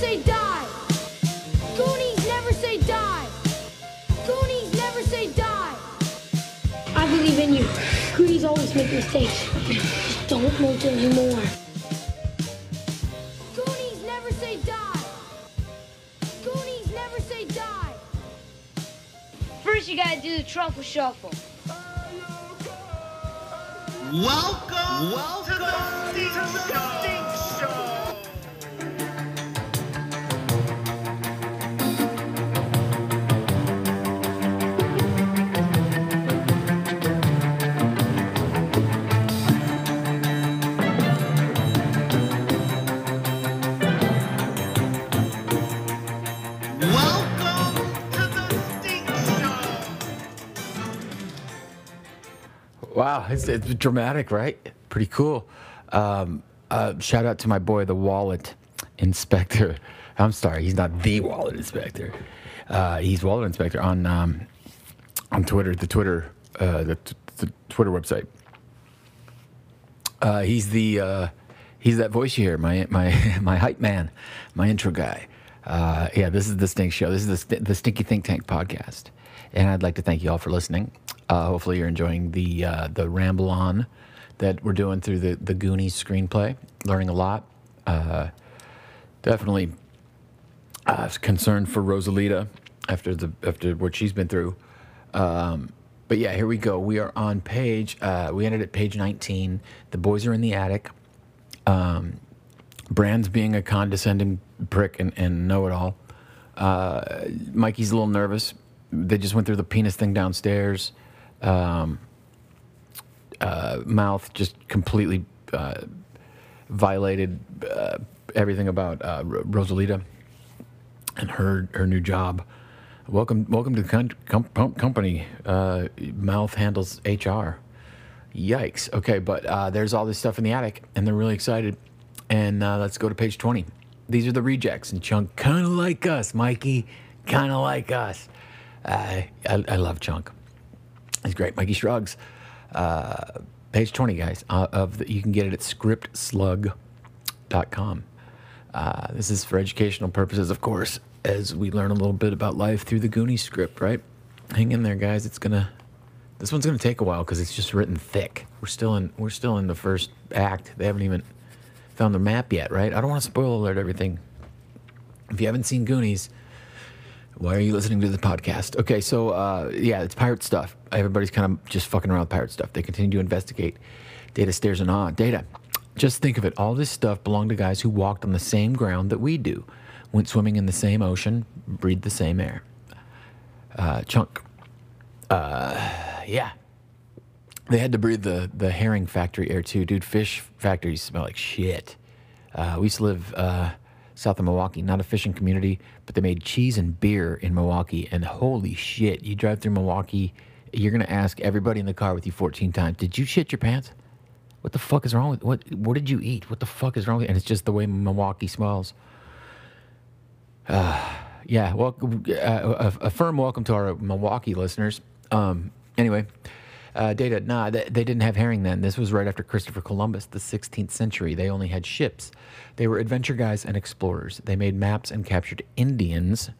say die. Goonies never say die. Goonies never say die. I believe in you. Goonies always make mistakes. Just don't make anymore. Goonies never say die. Goonies never say die. First, you gotta do the truffle shuffle. Welcome, welcome to the to the Wow, it's, it's dramatic, right? Pretty cool. Um, uh, shout out to my boy, the wallet inspector. I'm sorry, he's not the wallet inspector. Uh, he's wallet inspector on um, on Twitter, the Twitter, uh, the, t- the Twitter website. Uh, he's the uh, he's that voice you hear, my my my hype man, my intro guy. Uh, yeah, this is the Stink Show. This is the, the Stinky Think Tank podcast, and I'd like to thank you all for listening. Uh, hopefully, you're enjoying the uh, the ramble on that we're doing through the the Goonies screenplay. Learning a lot. Uh, definitely uh, concerned for Rosalita after the after what she's been through. Um, but yeah, here we go. We are on page. Uh, we ended at page 19. The boys are in the attic. Um, Brand's being a condescending prick and, and know-it-all. Uh, Mikey's a little nervous. They just went through the penis thing downstairs. Um, uh, mouth just completely uh, violated uh, everything about uh, Rosalita and her her new job. Welcome, welcome to the con- com- com- company. Uh, Mouth handles HR. Yikes. Okay, but uh, there's all this stuff in the attic, and they're really excited. And let's go to page 20. These are the rejects, and Chunk kind of like us, Mikey, kind of like us. I, I love Chunk. He's great. Mikey shrugs. Uh, page 20, guys. Uh, of the, you can get it at scriptslug.com. Uh, this is for educational purposes, of course, as we learn a little bit about life through the Goonies script, right? Hang in there, guys. It's gonna. This one's gonna take a while because it's just written thick. We're still in. We're still in the first act. They haven't even found the map yet, right? I don't want to spoil alert everything. If you haven't seen Goonies, why are you listening to the podcast? Okay, so uh, yeah, it's pirate stuff. Everybody's kind of just fucking around with pirate stuff. They continue to investigate. Data stares in awe. Data. Just think of it. All this stuff belonged to guys who walked on the same ground that we do, went swimming in the same ocean, breathed the same air. Uh, chunk. Uh, yeah. They had to breathe the, the herring factory air too. Dude, fish factories smell like shit. Uh, we used to live uh, south of Milwaukee, not a fishing community, but they made cheese and beer in Milwaukee. And holy shit, you drive through Milwaukee, you're to ask everybody in the car with you 14 times, Did you shit your pants? What the fuck is wrong with what? What did you eat? What the fuck is wrong with? And it's just the way Milwaukee smells. Uh, yeah, well, uh, a, a firm welcome to our Milwaukee listeners. Um, anyway, uh, data. Nah, they, they didn't have herring then. This was right after Christopher Columbus, the 16th century. They only had ships. They were adventure guys and explorers. They made maps and captured Indians,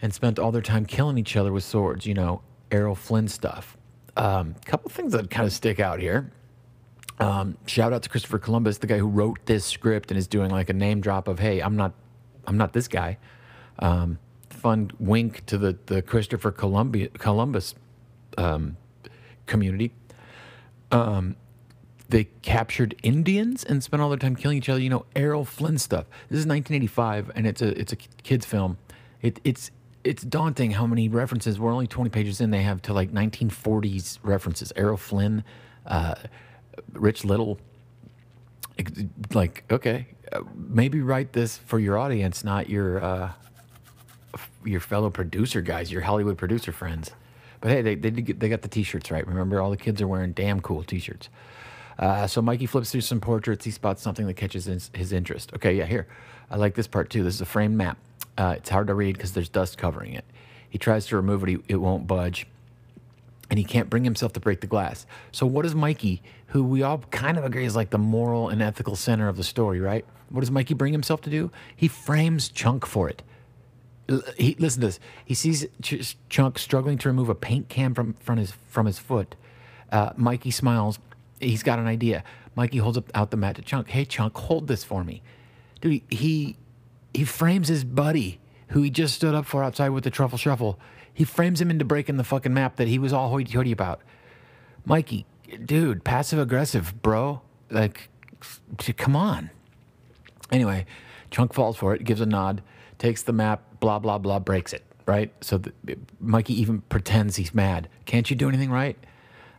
and spent all their time killing each other with swords. You know, Errol Flynn stuff. A um, couple things that kind of stick out here. Um, shout out to Christopher Columbus, the guy who wrote this script and is doing like a name drop of, "Hey, I'm not, I'm not this guy." Um, fun wink to the the Christopher Columbia, Columbus um, community. Um, they captured Indians and spent all their time killing each other. You know, Errol Flynn stuff. This is 1985, and it's a it's a kids film. It, it's it's daunting how many references. We're only 20 pages in. They have to like 1940s references. Errol Flynn, uh, Rich Little. Like, okay, uh, maybe write this for your audience, not your uh, your fellow producer guys, your Hollywood producer friends. But hey, they they, they got the T-shirts right. Remember, all the kids are wearing damn cool T-shirts. Uh, so Mikey flips through some portraits. He spots something that catches his, his interest. Okay, yeah, here. I like this part too. This is a framed map. Uh, it's hard to read because there's dust covering it. He tries to remove it. He, it won't budge. and he can't bring himself to break the glass. So what does Mikey, who we all kind of agree is like the moral and ethical center of the story, right? What does Mikey bring himself to do? He frames Chunk for it. He listen to this. He sees Ch- Chunk struggling to remove a paint can from from his from his foot. Uh, Mikey smiles. He's got an idea. Mikey holds up out the mat to Chunk. Hey, Chunk, hold this for me, dude. He he, he frames his buddy who he just stood up for outside with the truffle shuffle. He frames him into breaking the fucking map that he was all hoity-toity about. Mikey, dude, passive aggressive, bro. Like, come on. Anyway, Chunk falls for it, gives a nod, takes the map, blah, blah, blah, breaks it, right? So the, Mikey even pretends he's mad. Can't you do anything right?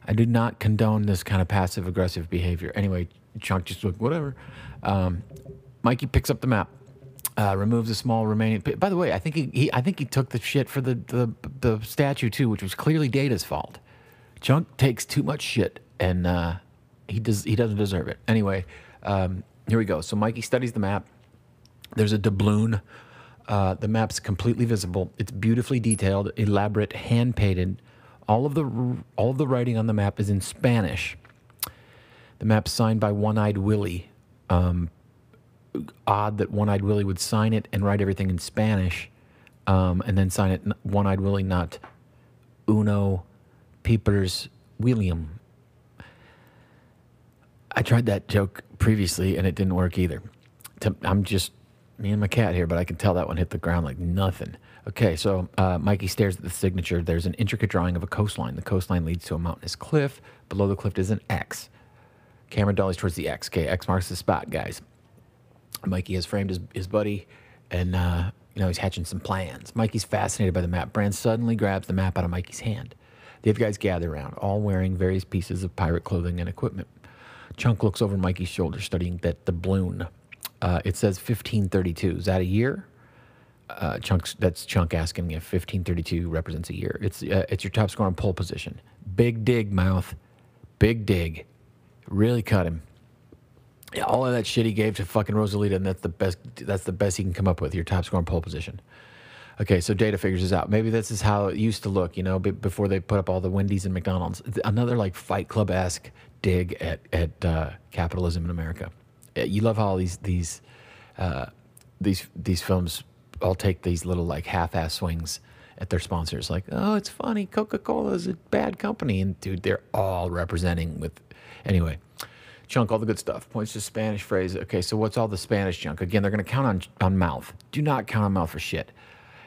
I do not condone this kind of passive aggressive behavior. Anyway, Chunk just like, whatever. Um, Mikey picks up the map, uh, removes a small remaining. By the way, I think he, he I think he took the shit for the, the the statue too, which was clearly Data's fault. Chunk takes too much shit, and uh, he does he doesn't deserve it. Anyway, um, here we go. So Mikey studies the map. There's a doubloon. Uh, the map's completely visible. It's beautifully detailed, elaborate, hand painted. All of the all of the writing on the map is in Spanish. The map's signed by One Eyed Willie. Um, odd that One Eyed Willie would sign it and write everything in Spanish, um, and then sign it One Eyed Willie, not Uno Peepers William. I tried that joke previously and it didn't work either. I'm just me and my cat here, but I can tell that one hit the ground like nothing. Okay, so uh, Mikey stares at the signature. There's an intricate drawing of a coastline. The coastline leads to a mountainous cliff. Below the cliff is an X. Camera dollies towards the X. Okay, X marks the spot, guys. Mikey has framed his, his buddy, and uh, you know he's hatching some plans. Mikey's fascinated by the map. Brand suddenly grabs the map out of Mikey's hand. The other guys gather around, all wearing various pieces of pirate clothing and equipment. Chunk looks over Mikey's shoulder, studying that doubloon. Uh, it says 1532. Is that a year? Uh, Chunk's, that's Chunk asking if 1532 represents a year. It's uh, it's your top score on pole position. Big dig, mouth. Big dig. Really cut him. Yeah, all of that shit he gave to fucking Rosalita, and that's the best. That's the best he can come up with. Your top score in pole position. Okay, so Data figures this out. Maybe this is how it used to look, you know, be- before they put up all the Wendy's and McDonald's. Another like Fight Club esque dig at at uh, capitalism in America. Uh, You love how all these these uh, these these films all take these little like half-ass swings at their sponsors. Like, oh, it's funny, Coca Cola is a bad company, and dude, they're all representing with. Anyway, Chunk, all the good stuff. Points to Spanish phrase. Okay, so what's all the Spanish junk? Again, they're going to count on on mouth. Do not count on mouth for shit.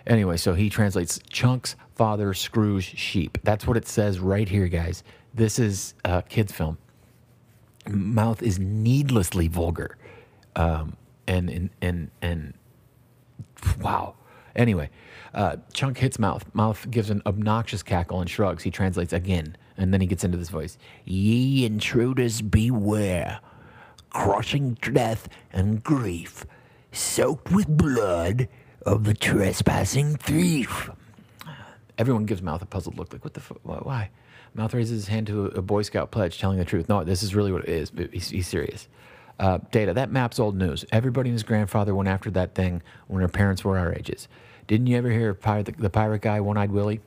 Anyway, so he translates Chunk's father screws sheep. That's what it says right here, guys. This is a kids' film. Mouth is needlessly vulgar, um, and and and and wow. Anyway, uh, Chunk hits Mouth. Mouth gives an obnoxious cackle and shrugs. He translates again, and then he gets into this voice Ye intruders, beware. Crushing death and grief, soaked with blood of the trespassing thief. Everyone gives Mouth a puzzled look, like, what the fuck? Why? Mouth raises his hand to a, Boy Scout pledge, telling the truth. No, this is really what it is. He's, he's serious. Uh, data, that map's old news. Everybody and his grandfather went after that thing when our parents were our ages. Didn't you ever hear of pirate, the, the pirate guy, One Eyed Willie?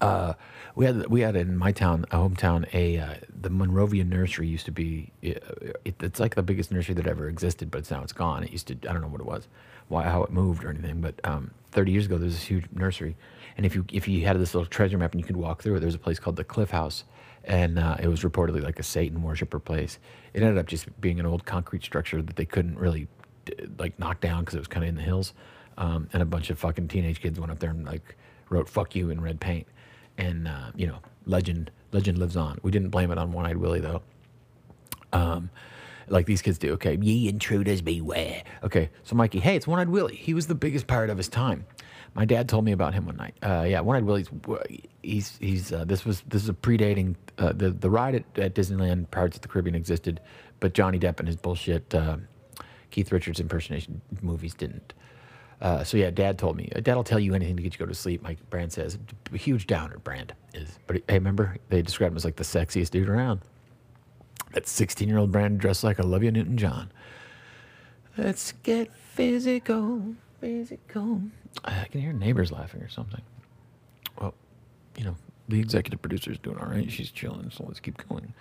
Uh, we had we had in my town, a hometown, a uh, the Monrovia Nursery used to be. It, it's like the biggest nursery that ever existed, but it's now it's gone. It used to I don't know what it was, why how it moved or anything. But um, 30 years ago, there was this huge nursery, and if you if you had this little treasure map and you could walk through it, there's a place called the Cliff House, and uh, it was reportedly like a Satan worshiper place. It ended up just being an old concrete structure that they couldn't really like knock down because it was kind of in the hills, um, and a bunch of fucking teenage kids went up there and like wrote "fuck you" in red paint and uh, you know, legend legend lives on. We didn't blame it on One Eyed Willie though. Um, like these kids do. Okay, ye intruders beware. Okay, so Mikey, hey, it's One Eyed Willie. He was the biggest pirate of his time. My dad told me about him one night. Uh, yeah, One Eyed Willie's he's he's uh, this was this is a predating uh, the the ride at, at Disneyland Pirates of the Caribbean existed, but Johnny Depp and his bullshit uh, Keith Richards impersonation movies didn't. Uh, so yeah, Dad told me. Dad will tell you anything to get you to go to sleep. Mike Brand says, huge downer. Brand is, but hey, remember they described him as like the sexiest dude around. That 16-year-old Brand dressed like Olivia Newton-John. Let's get physical, physical. I can hear neighbors laughing or something. Well, you know, The executive producer's doing all right. She's chilling, so let's keep going.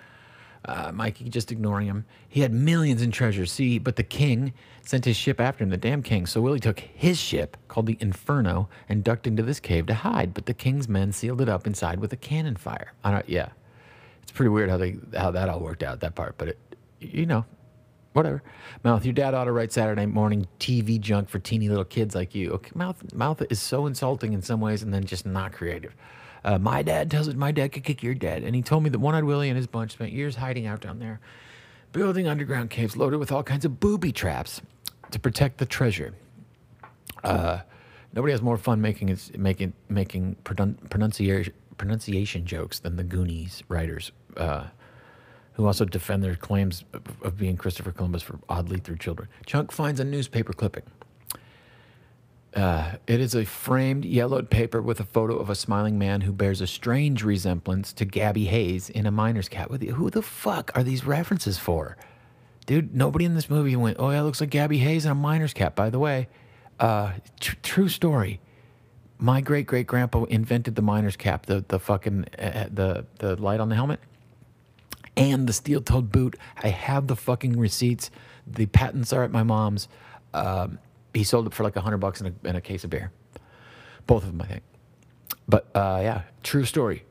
Uh, Mikey just ignoring him. He had millions in treasures. See, but the king sent his ship after him, the damn king. So Willie took his ship, called the Inferno, and ducked into this cave to hide. But the king's men sealed it up inside with a cannon fire. I don't, yeah, it's pretty weird how they how that all worked out that part. But it, you know, whatever. Mouth, your dad ought to write Saturday morning TV junk for teeny little kids like you. Okay, mouth, mouth is so insulting in some ways, and then just not creative. Uh, my dad tells us my dad could kick your dad, and he told me that One Eyed Willie and his bunch spent years hiding out down there, building underground caves loaded with all kinds of booby traps to protect the treasure. Uh, nobody has more fun making making making pronun- pronunciation pronunciation jokes than the Goonies writers, uh, who also defend their claims of, being Christopher Columbus for oddly through children. Chunk finds a newspaper clipping. Uh, it is a framed yellowed paper with a photo of a smiling man who bears a strange resemblance to Gabby Hayes in a miner's cap. Who the fuck are these references for? Dude, nobody in this movie went, oh, yeah, looks like Gabby Hayes in a miner's cap, by the way. Uh, tr- true story. My great great grandpa invented the miner's cap, the, the fucking, uh, the, the light on the helmet, and the steel toed boot. I have the fucking receipts. The patents are at my mom's. Um, he sold it for like a hundred bucks in a, case of beer. Both of them, I think. But uh, yeah, true story.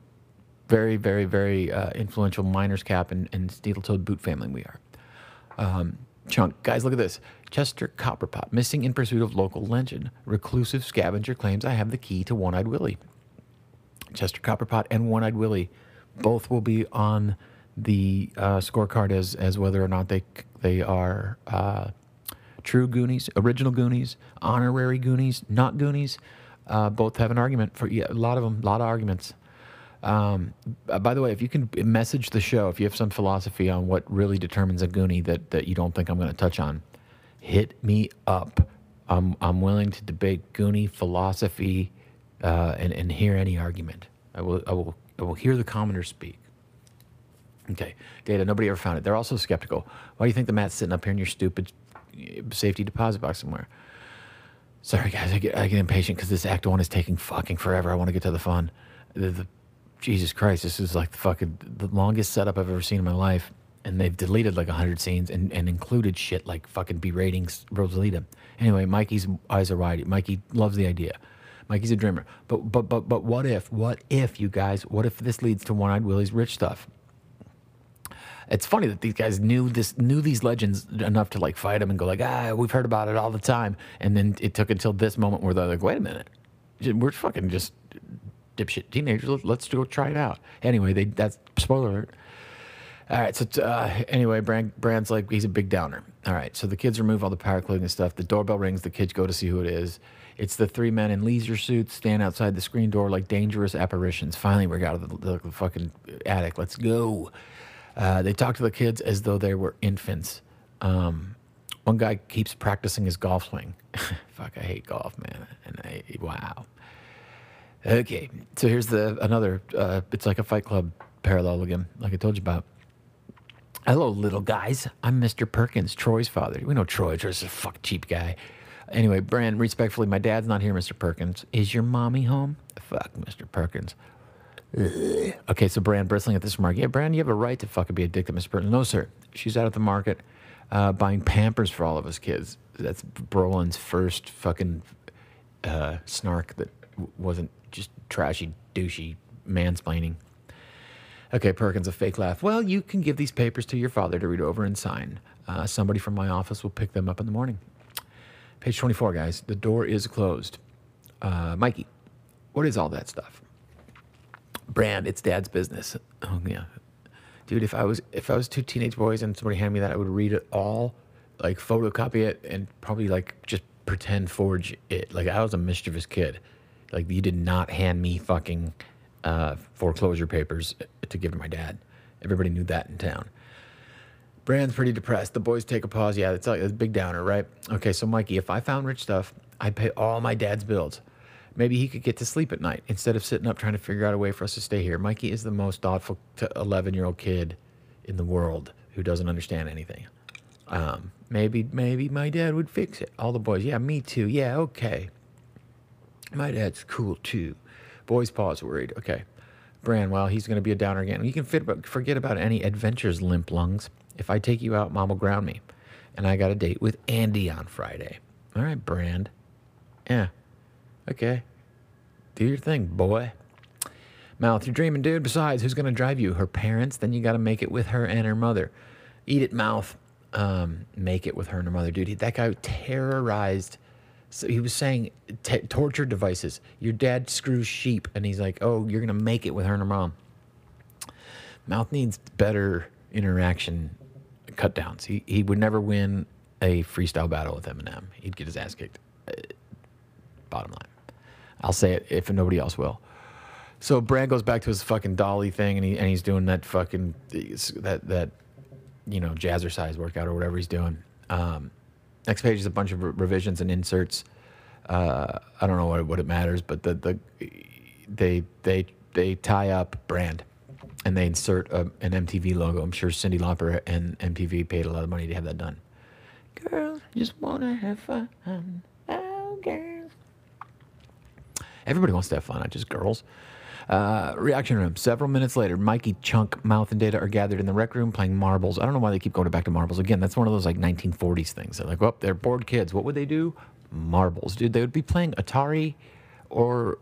Very, very, very uh, influential miners cap and, and steel toed boot family we are. Um, chunk. Guys, look at this. Chester Copperpot, missing in pursuit of local legend. Reclusive scavenger claims I have the key to One Eyed Willie. Chester Copperpot and One Eyed Willie both will be on the uh, scorecard as, as whether or not they, they are uh, true Goonies, original Goonies, honorary Goonies, not Goonies. Uh, both have an argument for yeah, a lot of them, a lot of arguments. Um, uh, by the way, if you can message the show, if you have some philosophy on what really determines a Goonie that, that you don't think I'm going to touch on, hit me up. I'm, I'm willing to debate Goonie philosophy uh, and, and hear any argument. I will, I, will, I will hear the commoner speak. Okay, data, nobody ever found it. They're also skeptical. Why do you think the mat's sitting up here in your stupid uh, safety deposit box somewhere? Sorry, guys, I get, I get impatient because this act one is taking fucking forever. I want to get to the fun. The, the, Jesus Christ, this is like the fucking the longest setup I've ever seen in my life. And they've deleted like 100 scenes and, and included shit like fucking berating Rosalita. Anyway, Mikey's eyes are wide. Mikey loves the idea. Mikey's a dreamer. But but but but what if? What if you guys? What if this leads to One Eyed Willie's rich stuff? It's funny that these guys knew this knew these legends enough to like fight them and go like ah we've heard about it all the time. And then it took until this moment where they're like wait a minute, we're fucking just dipshit teenagers. Let's go try it out. Anyway, they that's spoiler alert. All right, so uh, anyway, Brand, Brand's like he's a big downer. All right, so the kids remove all the power clothing and stuff. The doorbell rings. The kids go to see who it is. It's the three men in leisure suits stand outside the screen door like dangerous apparitions. Finally, we're out of the, the, the fucking attic. Let's go. Uh, they talk to the kids as though they were infants. Um, one guy keeps practicing his golf swing. Fuck, I hate golf, man. And I, wow. Okay, so here's the another. Uh, it's like a Fight Club parallel again, like I told you about. Hello, little guys. I'm Mr. Perkins, Troy's father. We know Troy. Troy's a fuck cheap guy. Anyway, Brand, respectfully, my dad's not here, Mr. Perkins. Is your mommy home? Fuck, Mr. Perkins. Okay, so Brand bristling at this remark. Yeah, Brand, you have a right to fucking be a dick to Mr. Perkins. No, sir. She's out at the market uh, buying Pampers for all of us kids. That's Brolin's first fucking uh, snark that wasn't just trashy, douchey mansplaining. Okay, Perkins, a fake laugh. Well, you can give these papers to your father to read over and sign. Uh, somebody from my office will pick them up in the morning. Page 24, guys. The door is closed. Uh, Mikey, what is all that stuff? Brand, it's dad's business. Oh, yeah. Dude, if I was if I was two teenage boys and somebody handed me that, I would read it all, like photocopy it, and probably like just pretend forge it. Like I was a mischievous kid. Like you did not hand me fucking uh, foreclosure papers to give to my dad. Everybody knew that in town. Brand's pretty depressed. The boys take a pause. Yeah, it's like a big downer, right? Okay, so Mikey, if I found rich stuff, I'd pay all my dad's bills. Maybe he could get to sleep at night instead of sitting up trying to figure out a way for us to stay here. Mikey is the most thoughtful 11 year old kid in the world who doesn't understand anything. Um, maybe, maybe my dad would fix it. All the boys, yeah, me too. Yeah, okay. My dad's cool too. Boys pause, worried. Okay. Brand, well, he's going to be a downer again. You can fit, forget about any adventures, limp lungs. If I take you out, mom will ground me. And I got a date with Andy on Friday. All right, Brand. Yeah. Okay. Do your thing, boy. Mouth, you're dreaming, dude. Besides, who's going to drive you? Her parents? Then you got to make it with her and her mother. Eat it, mouth. Um, make it with her and her mother, dude. That guy terrorized. So he was saying t- torture devices. Your dad screws sheep, and he's like, "Oh, you're gonna make it with her and her mom." Mouth needs better interaction cut downs. He he would never win a freestyle battle with Eminem. He'd get his ass kicked. Uh, bottom line, I'll say it if nobody else will. So Brad goes back to his fucking dolly thing, and he and he's doing that fucking that that you know jazzercise workout or whatever he's doing. Um, next page is a bunch of re- revisions and inserts. Uh, I don't know what what it matters, but the the they they they tie up brand and they insert a, an MTV logo. I'm sure Cyndi Lauper and MTV paid a lot of money to have that done. Girl, just wanna have fun. Oh, girls. Everybody wants to have fun, not just girls. Uh, reaction room. Several minutes later, Mikey, Chunk, Mouth, and Data are gathered in the rec room playing marbles. I don't know why they keep going back to marbles. Again, that's one of those like 1940s things. They're like, well, they're bored kids. What would they do? Marbles. Dude, they would be playing Atari or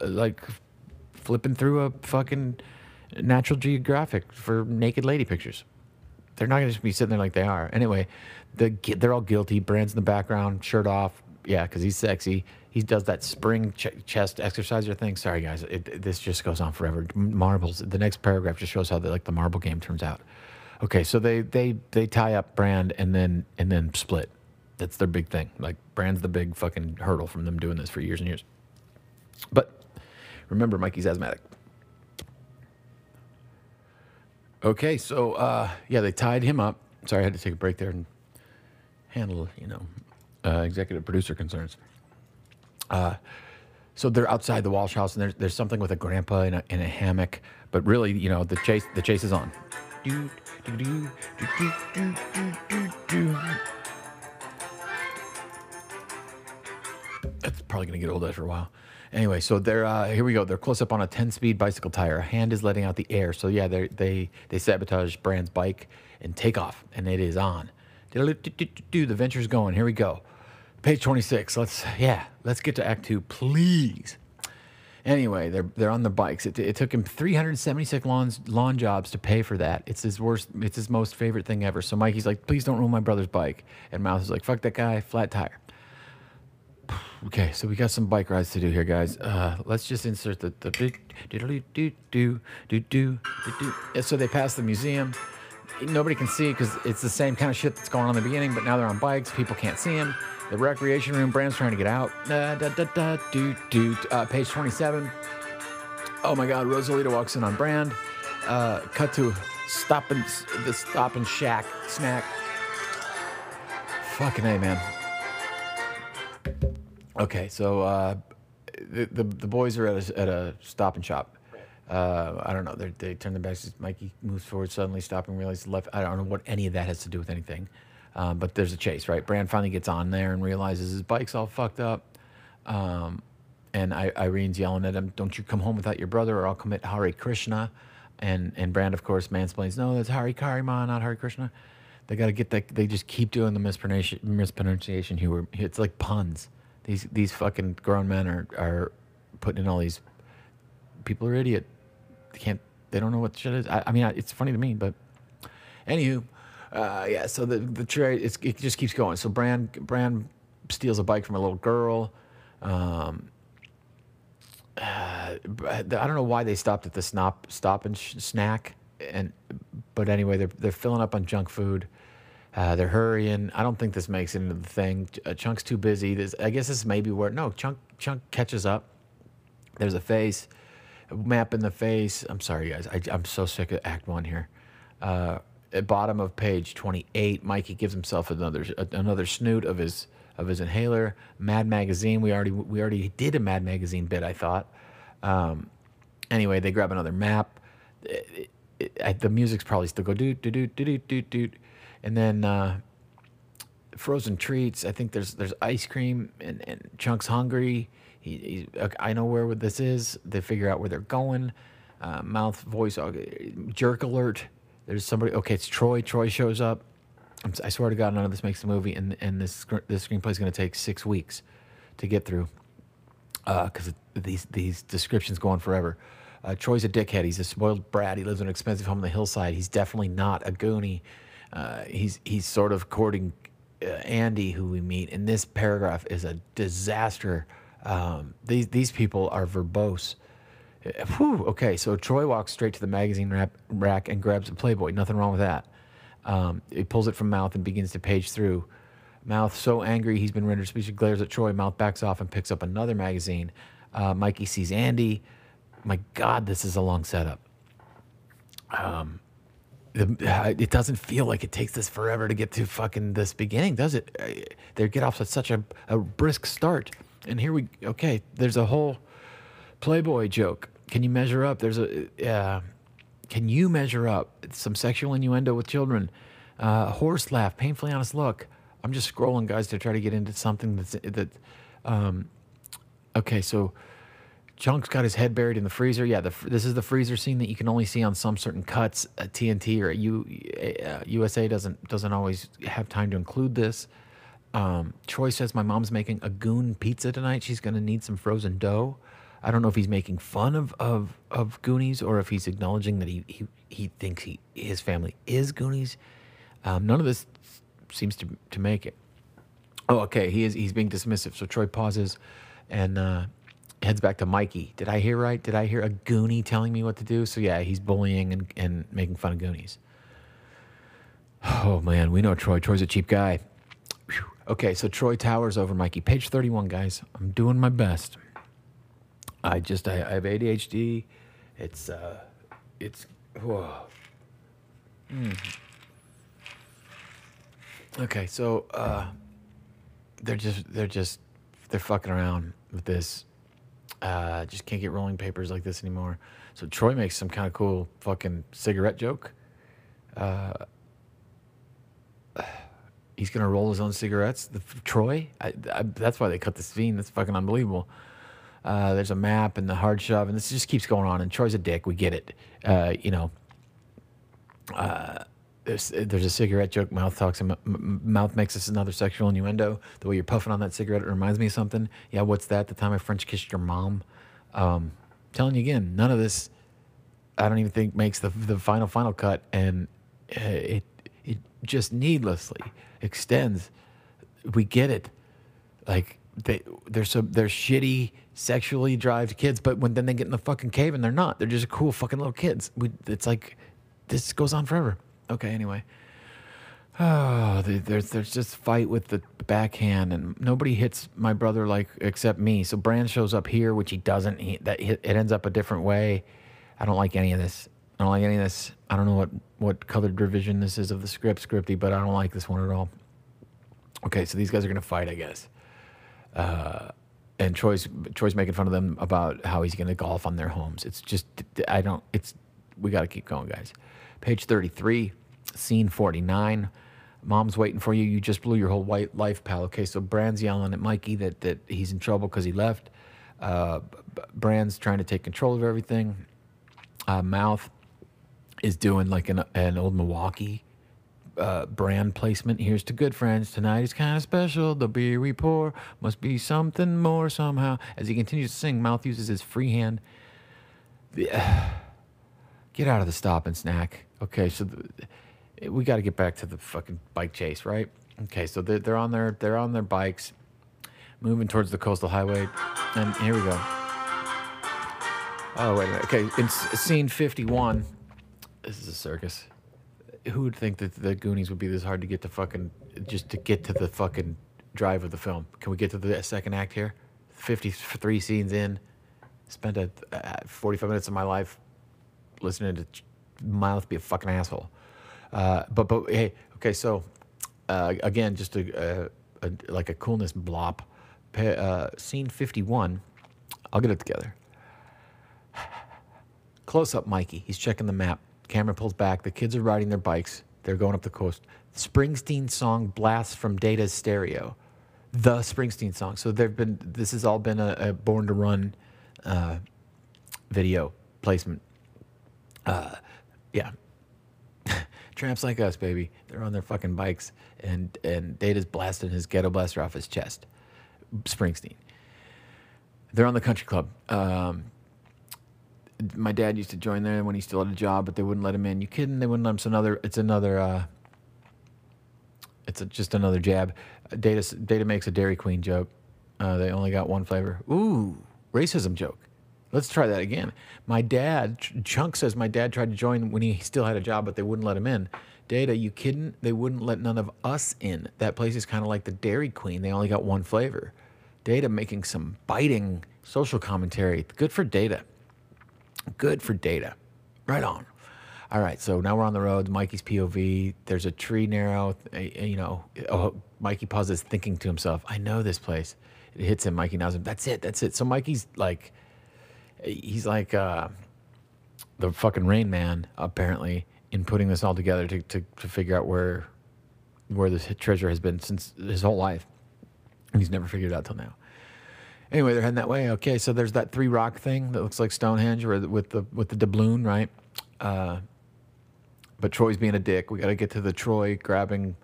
like flipping through a fucking Natural Geographic for naked lady pictures. They're not going to just be sitting there like they are. Anyway, the, they're all guilty. Brand's in the background, shirt off. Yeah, because he's sexy. He does that spring ch- chest exerciser thing. Sorry, guys. It, this just goes on forever. Marbles. The next paragraph just shows how the, like the marble game turns out. Okay, so they they they tie up Brand and then and then split. That's their big thing. Like Brand's the big fucking hurdle from them doing this for years and years. But remember, Mikey's asthmatic. Okay, so uh, yeah, they tied him up. Sorry, I had to take a break there and handle, you know, uh, executive producer concerns. Uh, so they're outside the Walsh house, and there's, there's something with a grandpa in a, in a hammock. But really, you know, the chase the chase is on. That's probably gonna get old after a while. Anyway, so they're uh, here we go. They're close up on a 10-speed bicycle tire. A hand is letting out the air. So yeah, they they they sabotage Brand's bike and take off, and it is on. The venture's going. Here we go. Page 26. Let's yeah, let's get to Act Two, please. Anyway, they're they're on the bikes. It, it took him 376 lawns, lawn jobs to pay for that. It's his worst. It's his most favorite thing ever. So Mikey's like, please don't ruin my brother's bike. And Mouth is like, fuck that guy, flat tire. Okay, so we got some bike rides to do here, guys. Uh, let's just insert the the do do do do do do. So they pass the museum. Nobody can see because it's the same kind of shit that's going on in the beginning. But now they're on bikes. People can't see them. The recreation room. Brand's trying to get out. Da, da, da, da, do, do. Uh, page 27. Oh my God, Rosalita walks in on Brand. Uh, cut to stop and the stop and shack snack. Fucking a man. Okay, so uh, the, the the boys are at a, at a stop and shop. Uh, I don't know. They turn their backs. Mikey moves forward suddenly, stopping, realizes left. I don't know what any of that has to do with anything. Um, but there's a chase, right? Brand finally gets on there and realizes his bike's all fucked up. Um, and I, Irene's yelling at him, "Don't you come home without your brother, or I'll commit Hare Krishna." And and Brand, of course, mansplains, "No, that's Hari Karima, not Hare Krishna." They got to get that. They just keep doing the mispronunciation. Mispronunciation here. It's like puns. These these fucking grown men are are putting in all these. People are idiot. They can't. They don't know what shit is. I, I mean, it's funny to me, but anywho, uh, yeah. So the the trade it just keeps going. So Brand Brand steals a bike from a little girl. Um, uh, I don't know why they stopped at the stop stop and sh- snack, and but anyway, they're they're filling up on junk food. Uh, they're hurrying. I don't think this makes it into the thing. Uh, Chunk's too busy. This, I guess this may be where no Chunk Chunk catches up. There's a face, map in the face. I'm sorry, guys. I, am so sick of Act One here. Uh, at bottom of page 28, Mikey gives himself another another snoot of his of his inhaler. Mad Magazine. We already we already did a Mad Magazine bit. I thought. Um, anyway, they grab another map. It, it, it, the music's probably still go do do do do do do do. And then uh, frozen treats. I think there's there's ice cream and, and Chunk's hungry. He, he, I know where this is. They figure out where they're going. Uh, mouth voice uh, jerk alert. There's somebody. Okay, it's Troy. Troy shows up. I'm, si swear to God, none of this makes the movie, and and this this screenplay is going to take six weeks to get through because these these descriptions go on forever. Uh, Troy's a dickhead. He's a spoiled brat. He lives in an expensive home on the hillside. He's definitely not a goonie. Uh, he's he's sort of courting uh, Andy, who we meet. And this paragraph is a disaster. Um, these these people are verbose. Whew, okay, so Troy walks straight to the magazine rack, rack and grabs a Playboy. Nothing wrong with that. Um, he pulls it from Mouth and begins to page through. Mouth, so angry he's been rendered speechless, glares at Troy. Mouth backs off and picks up another magazine. Uh, Mikey sees Andy. My God, this is a long setup. Um, the, uh, it doesn't feel like it takes this forever to get to fucking this beginning, does it? Uh, They get off to such a, a brisk start, and here we okay. There's a whole Playboy joke. Can you measure up? There's a uh, can you measure up some sexual innuendo with children? Uh, horse laugh, painfully honest look. I'm just scrolling, guys, to try to get into something that's that. Um, okay, so Chunk's got his head buried in the freezer. Yeah, the, this is the freezer scene that you can only see on some certain cuts. At TNT or U, uh, USA doesn't doesn't always have time to include this. Um, Troy says my mom's making a goon pizza tonight. She's gonna need some frozen dough. I don't know if he's making fun of of, of Goonies or if he's acknowledging that he he, he thinks he his family is Goonies. Um, none of this seems to to make it. Oh, okay. He is. He's being dismissive. So Troy pauses, and uh, heads back to Mikey. Did I hear right? Did I hear a Goonie telling me what to do? So yeah, he's bullying and, and making fun of Goonies. Oh man, we know Troy. Troy's a cheap guy. Okay, so Troy towers over Mikey. Page thirty-one, guys. I'm doing my best. I just I, I have ADHD. It's uh, it's whoa. Okay, so uh, they're just they're just they're fucking around with this. Uh, just can't get rolling papers like this anymore. So Troy makes some kind of cool fucking cigarette joke. Uh, he's gonna roll his own cigarettes. The, Troy, I, I, that's why they cut the scene. That's fucking unbelievable. Uh, there's a map and the hard shove, and this just keeps going on. And Troy's a dick. We get it. Uh, you know, there's there's a cigarette joke. Mouth talks. M- M- mouth makes this another sexual innuendo. The way you're puffing on that cigarette it reminds me of something. Yeah, what's that? The time I French kissed your mom. Um, telling you again, none of this. I don't even think makes the the final final cut, and uh, it it just needlessly extends. We get it. Like they they're so they're shitty sexually driven kids, but when then they get in the fucking cave and they're not. They're just cool fucking little kids. We, it's like this goes on forever. Okay, anyway. Ah, oh, the- there's there's just fight with the backhand, and nobody hits my brother like except me. So Brand shows up here, which he doesn't. He, that it ends up a different way. I don't like any of this. I don't like any of this. I don't know what what colored revision this is of the script, scripty, but I don't like this one at all. Okay, so these guys are gonna fight, I guess. Uh, and Troy's Troy's making fun of them about how he's gonna golf on their homes. It's just I don't. It's we got to keep going, guys. Page thirty three, scene forty nine. Mom's waiting for you. You just blew your whole white life, pal. Okay, so Brand's yelling at Mikey that that he's in trouble because he left. Uh, Brand's trying to take control of everything. Uh, Mouth is doing like an an old Milwaukee uh, brand placement. Here's to good friends. Tonight is kind of special. The beer we pour must be something more somehow. As he continues to sing, Mouth uses his free hand. Get out of the stop and snack. Okay, so we got to get back to the fucking bike chase, right? Okay, so they're, they're on their they're on their bikes, moving towards the coastal highway, and here we go. Oh wait a minute. Okay, in scene fifty-one, this is a circus who would think that the Goonies would be this hard to get to fucking just to get to the fucking drive of the film? Can we get to the second act here? Fifty-three scenes in, spent a, uh, forty-five minutes of my life listening to Mouth be a fucking asshole. Uh, but but hey, okay, so uh, again, just a, a, a like a coolness blop. Uh, scene fifty-one. I'll get it together. Close up Mikey. He's checking the map. Camera pulls back. The kids are riding their bikes. They're going up the coast. Springsteen song blasts from Data's stereo. The Springsteen song. So there've been this has all been a, a Born to Run uh, video placement. Yeah. Tramps like us, baby. They're on their fucking bikes, and and Data's blasting his ghetto blaster off his chest. Springsteen. They're on the country club. Um, my dad used to join there when he still had a job, but they wouldn't let him in. You kidding? They wouldn't let him. It's another. It's another. Uh, it's a, just another jab. Data Data makes a Dairy Queen joke. Uh, they only got one flavor. Ooh, racism joke. Let's try that again. My dad, Ch- Chunk says my dad tried to join when he still had a job, but they wouldn't let him in. Data, you kidding? They wouldn't let none of us in. That place is kind of like the Dairy Queen. They only got one flavor. Data making some biting social commentary. Good for Data. Good for Data. Right on. All right, so now we're on the road. Mikey's POV. There's a tree narrow. You know, oh, Mikey pauses, thinking to himself, "I know this place." It hits him. Mikey knows him. That's it. That's it. So Mikey's like, he's like uh, the fucking Rain Man, apparently, in putting this all together to, to, to figure out where where this treasure has been since his whole life, and he's never figured it out till now. Anyway, they're heading that way. Okay, so there's that three rock thing that looks like Stonehenge, with the with the doubloon, right? Uh, but Troy's being a dick. We got to get to the Troy grabbing.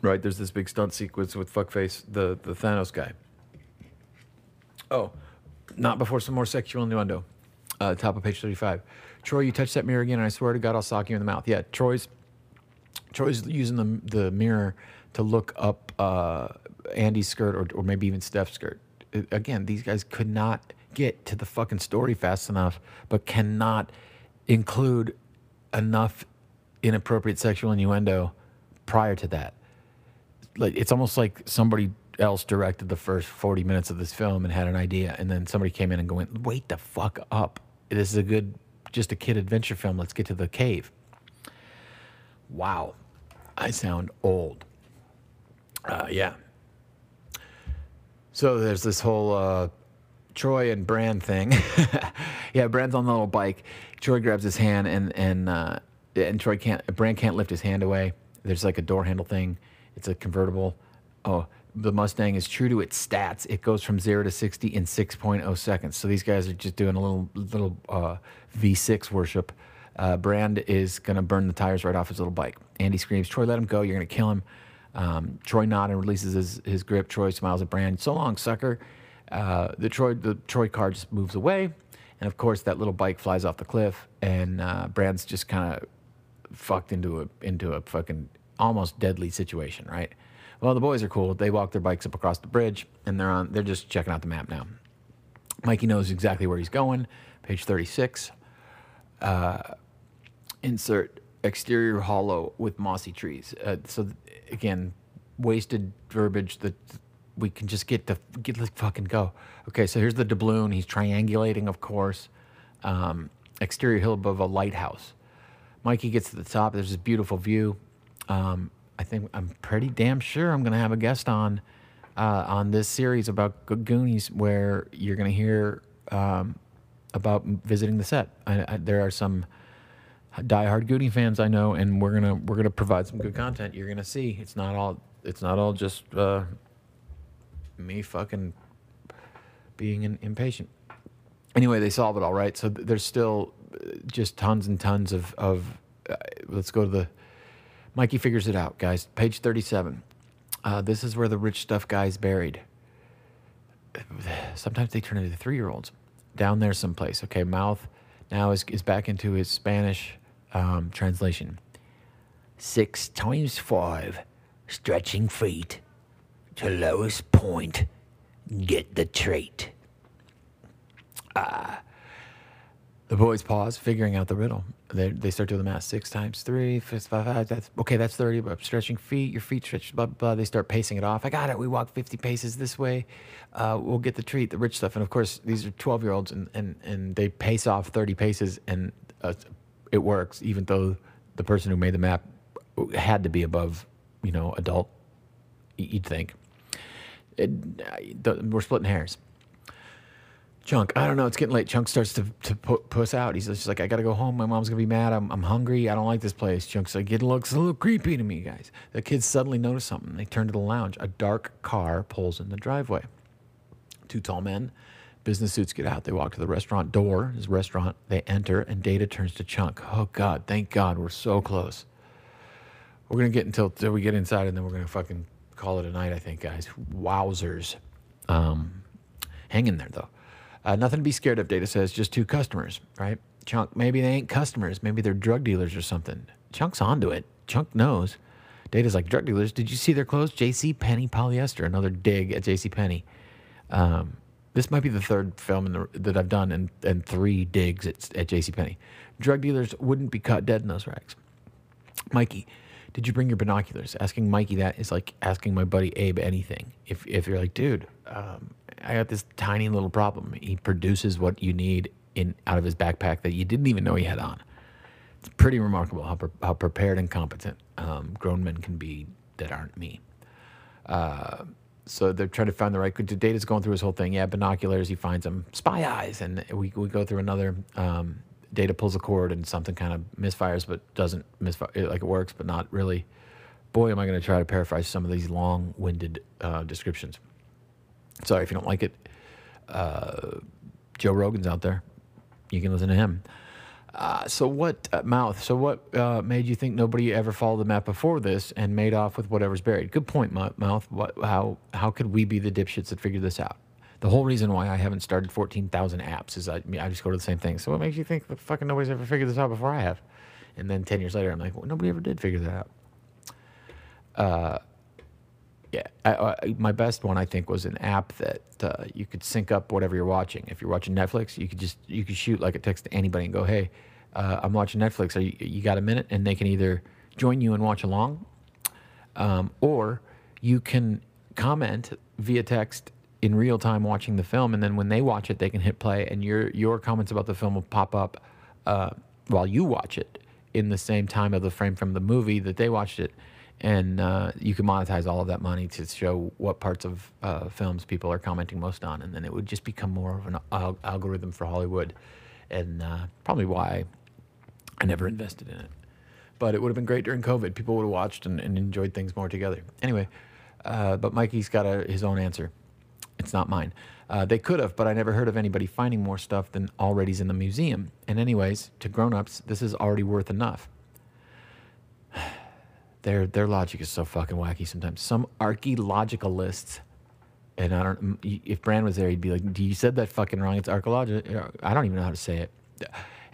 Right, there's this big stunt sequence with fuckface, the the Thanos guy. Oh, not before some more sexual innuendo. Uh, top of page 35. Troy, you touch that mirror again, and I swear to God, I'll sock you in the mouth. Yeah, Troy's Troy's using the the mirror to look up uh, Andy's skirt or, or maybe even Stef's skirt. Again, these guys could not get to the fucking story fast enough, but cannot include enough inappropriate sexual innuendo prior to that. Like it's almost like somebody else directed the first 40 minutes of this film and had an idea and then somebody came in and going, "Wait the fuck up. This is a good just a kid adventure film. Let's get to the cave." Wow. I sound old. Uh, yeah. So there's this whole uh, Troy and Brand thing. yeah, Brand's on the little bike. Troy grabs his hand and and uh, and Troy can't. Brand can't lift his hand away. There's like a door handle thing. It's a convertible. Oh, the Mustang is true to its stats. It goes from zero to sixty in six oh seconds. So these guys are just doing a little little uh, V6 worship. Uh, Brand is gonna burn the tires right off his little bike. Andy screams, "Troy, let him go! You're gonna kill him." Um, Troy nods and releases his, his grip. Troy smiles at Brand. So long, sucker. Uh, the Troy the Troy car just moves away, and of course that little bike flies off the cliff, and uh, Brand's just kind of fucked into a into a fucking almost deadly situation, right? Well, the boys are cool. They walk their bikes up across the bridge, and they're on. They're just checking out the map now. Mikey knows exactly where he's going. Page thirty-six. Uh, insert exterior hollow with mossy trees. Uh, so again, wasted verbiage that we can just get to get let's fucking go. Okay, so here's the doubloon. He's triangulating, of course. Um, exterior hill above a lighthouse. Mikey gets to the top. There's this beautiful view. Um, I think I'm pretty damn sure I'm gonna have a guest on uh, on this series about Goonies, where you're gonna hear um, about visiting the set. I, I, there are some diehard Goonie fans I know, and we're gonna we're gonna provide some good content. You're gonna see it's not all it's not all just uh, me fucking being in, impatient. Anyway, they solve it all right. So th- there's still uh, just tons and tons of of. Uh, let's go to the. Mikey figures it out, guys. Page thirty-seven. Uh, this is where the rich stuff guy's buried. Sometimes they turn into three-year-olds. Down there someplace. Okay, mouth now is is back into his Spanish um, translation. Six times five, stretching feet to lowest point, get the treat. Ah. The boys pause, figuring out the riddle. They, they start doing the math. Six times three, five, five, five, that's okay. That's thirty. But stretching feet, your feet stretch. Blah, blah blah. They start pacing it off. I got it. We walk fifty paces this way. Uh, we'll get the treat, the rich stuff. And of course, these are twelve year olds, and, and and they pace off thirty paces, and uh, it works. Even though the person who made the map had to be above, you know, adult. You'd think. It, the- we're splitting hairs. Chunk, I don't know. It's getting late. Chunk starts to, to pu- puss out. He's just like, I got to go home. My mom's to be mad. I'm, I'm hungry. I don't like this place. Chunk's like, it looks a little creepy to me, guys. The kids suddenly notice something. They turn to the lounge. A dark car pulls in the driveway. Two tall men Business suits get out. They walk to the restaurant door, his restaurant. They enter, and Data turns to Chunk. Oh, God. Thank God. We're so close. We're going to get until, until we get inside, and then we're going to fucking call it a night, I think, guys. Wowzers. Um, hang in there, though. Uh, nothing to be scared of, Data says. Just two customers, right? Chunk, maybe they ain't customers. Maybe they're drug dealers or something. Chunk's onto it. Chunk knows. Data's like, drug dealers, did you see their clothes? J.C. Penney polyester. Another dig at J.C. Penney. Um, this might be the third film the, that I've done and, and three digs at, at J.C. Penney. Drug dealers wouldn't be caught dead in those racks. Mikey, did you bring your binoculars? Asking Mikey that is like asking my buddy Abe anything. If, if you're like, dude, um, I got this tiny little problem. He produces what you need in out of his backpack that you didn't even know he had on. It's pretty remarkable how, pre- how prepared and competent um, grown men can be that aren't me. Uh, so they're trying to find the right. Data. Data's going through his whole thing. Yeah, binoculars. He finds them. Spy eyes, and we we go through another. Um, Data pulls a cord, and something kind of misfires, but doesn't misfire. Like it works, but not really. Boy, am I going to try to paraphrase some of these long-winded uh, descriptions. Sorry if you don't like it. Uh, Joe Rogan's out there. You can listen to him. Uh, so what uh, mouth? So what uh, made you think nobody ever followed the map before this and made off with whatever's buried? Good point, mouth. What? How? How could we be the dipshits that figured this out? The whole reason why I haven't started fourteen thousand apps is I, I just go to the same thing. So what makes you think that fucking nobody's ever figured this out before I have? And then ten years later, I'm like, well, nobody ever did figure that out. Uh, yeah, I, I, my best one I think was an app that uh, you could sync up whatever you're watching. If you're watching Netflix, you could just you could shoot like a text to anybody and go, "Hey, uh, I'm watching Netflix. Are you, you got a minute?" And they can either join you and watch along, um, or you can comment via text in real time watching the film, and then when they watch it, they can hit play, and your your comments about the film will pop up uh, while you watch it in the same time of the frame from the movie that they watched it and uh, you can monetize all of that money to show what parts of uh, films people are commenting most on, and then it would just become more of an al- algorithm for Hollywood, and uh, probably why I never invested in it. But it would have been great during COVID. People would have watched and, and enjoyed things more together. Anyway, uh, but Mikey's got a, his own answer. It's not mine. Uh, they could have, but I never heard of anybody finding more stuff than already's in the museum. And anyways, to grown-ups, this is already worth enough their their logic is so fucking wacky sometimes. Some archaeologicalists, and I don't. If Brand was there, he'd be like, "You said that fucking wrong. It's archaeological. I don't even know how to say it."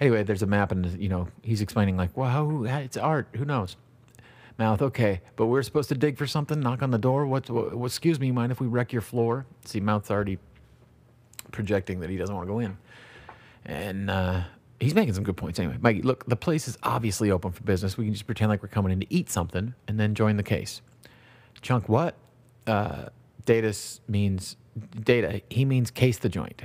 Anyway, there's a map, and you know he's explaining like, "Well, how, it's art. Who knows?" Mouth, okay, but we're supposed to dig for something. Knock on the door. What? what, what excuse me, mind if we wreck your floor? See, Mouth's already projecting that he doesn't want to go in, and uh, he's making some good points anyway. Mikey, look, the place is obviously open for business. We can just pretend like we're coming in to eat something and then join the case. Chunk, what? Uh, Datus means data. He means case the joint.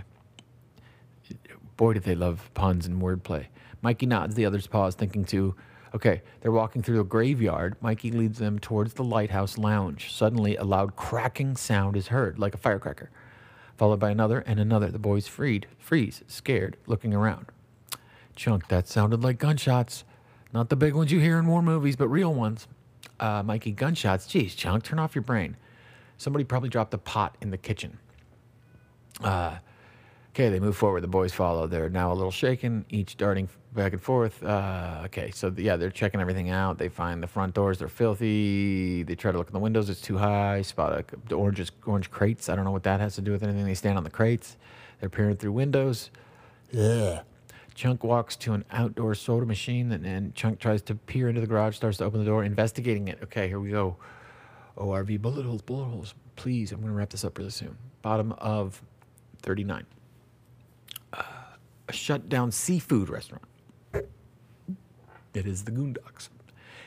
Boy, do they love puns and wordplay. Mikey nods. The others pause, thinking too. Okay, they're walking through a graveyard. Mikey leads them towards the lighthouse lounge. Suddenly, a loud cracking sound is heard, like a firecracker, followed by another and another. The boys freed, freeze, scared, looking around. Chunk, that sounded like gunshots. Not the big ones you hear in war movies, but real ones. Uh, Mikey, gunshots. Geez, Chunk, turn off your brain. Somebody probably dropped a pot in the kitchen. Uh, okay, they move forward. The boys follow. They're now a little shaken, each darting back and forth. Uh, okay, so yeah, they're checking everything out. They find the front doors. They're filthy. They try to look in the windows. It's too high. Spot the orange, orange crates. I don't know what that has to do with anything. They stand on the crates. They're peering through windows. Yeah. Chunk walks to an outdoor soda machine, and, and Chunk tries to peer into the garage, starts to open the door, investigating it. Okay, here we go. ORV bullet holes, bullet holes. Please, I'm going to wrap this up really soon. Bottom of 39. Uh, a shut down seafood restaurant. It is the Goondocks.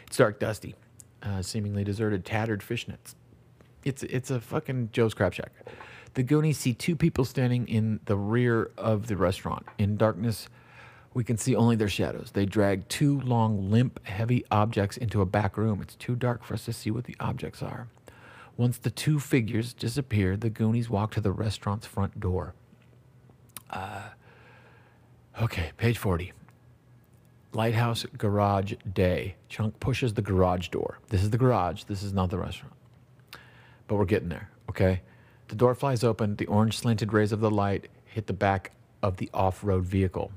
It's dark, dusty, uh, seemingly deserted, tattered fish nets. It's, it's a fucking Joe's Crab Shack. The Goonies see two people standing in the rear of the restaurant. In darkness, we can see only their shadows. They drag two long, limp, heavy objects into a back room. It's too dark for us to see what the objects are. Once the two figures disappear, the Goonies walk to the restaurant's front door. Uh, okay, page 40. Lighthouse Garage Day. Chunk pushes the garage door. This is the garage. This is not the restaurant. But we're getting there, okay? The door flies open. The orange slanted rays of the light hit the back of the off road vehicle,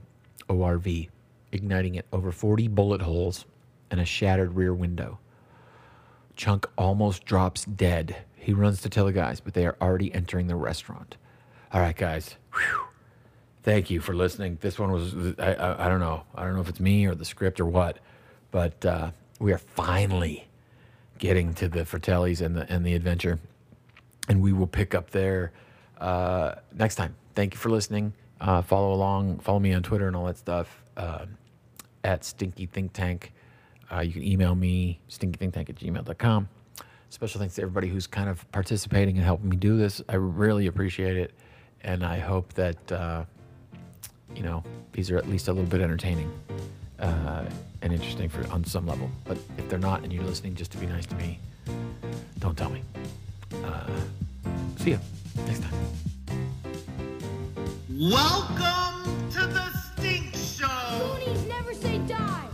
ORV, igniting it over 40 bullet holes and a shattered rear window. Chunk almost drops dead. He runs to tell the guys, but they are already entering the restaurant. All right, guys. Whew. Thank you for listening. This one was, I, I, I, don't know. I don't know if it's me or the script or what, but uh, we are finally getting to the Fratellis and the, and the adventure. And we will pick up there uh, next time. Thank you for listening. Uh, follow along, follow me on Twitter and all that stuff uh, at Stinky Think Tank. Uh, you can email me, stinkythinktank at gmail.com. Special thanks to everybody who's kind of participating and helping me do this. I really appreciate it. And I hope that, uh, you know, these are at least a little bit entertaining uh, and interesting for on some level. But if they're not and you're listening just to be nice to me, don't tell me. Uh, see you next time. Welcome to the Stink Show. Goonies never say die.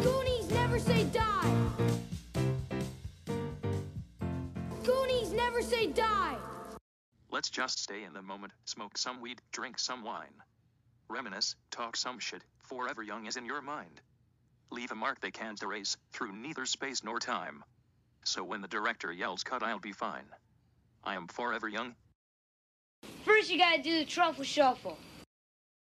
Goonies never say die. Goonies never say die. Let's just stay in the moment, smoke some weed, drink some wine. Reminisce, talk some shit, forever young is in your mind. Leave a mark they can't erase, through neither space nor time. So when the director yells cut, I'll be fine. I am forever young. First, you gotta do the truffle shuffle.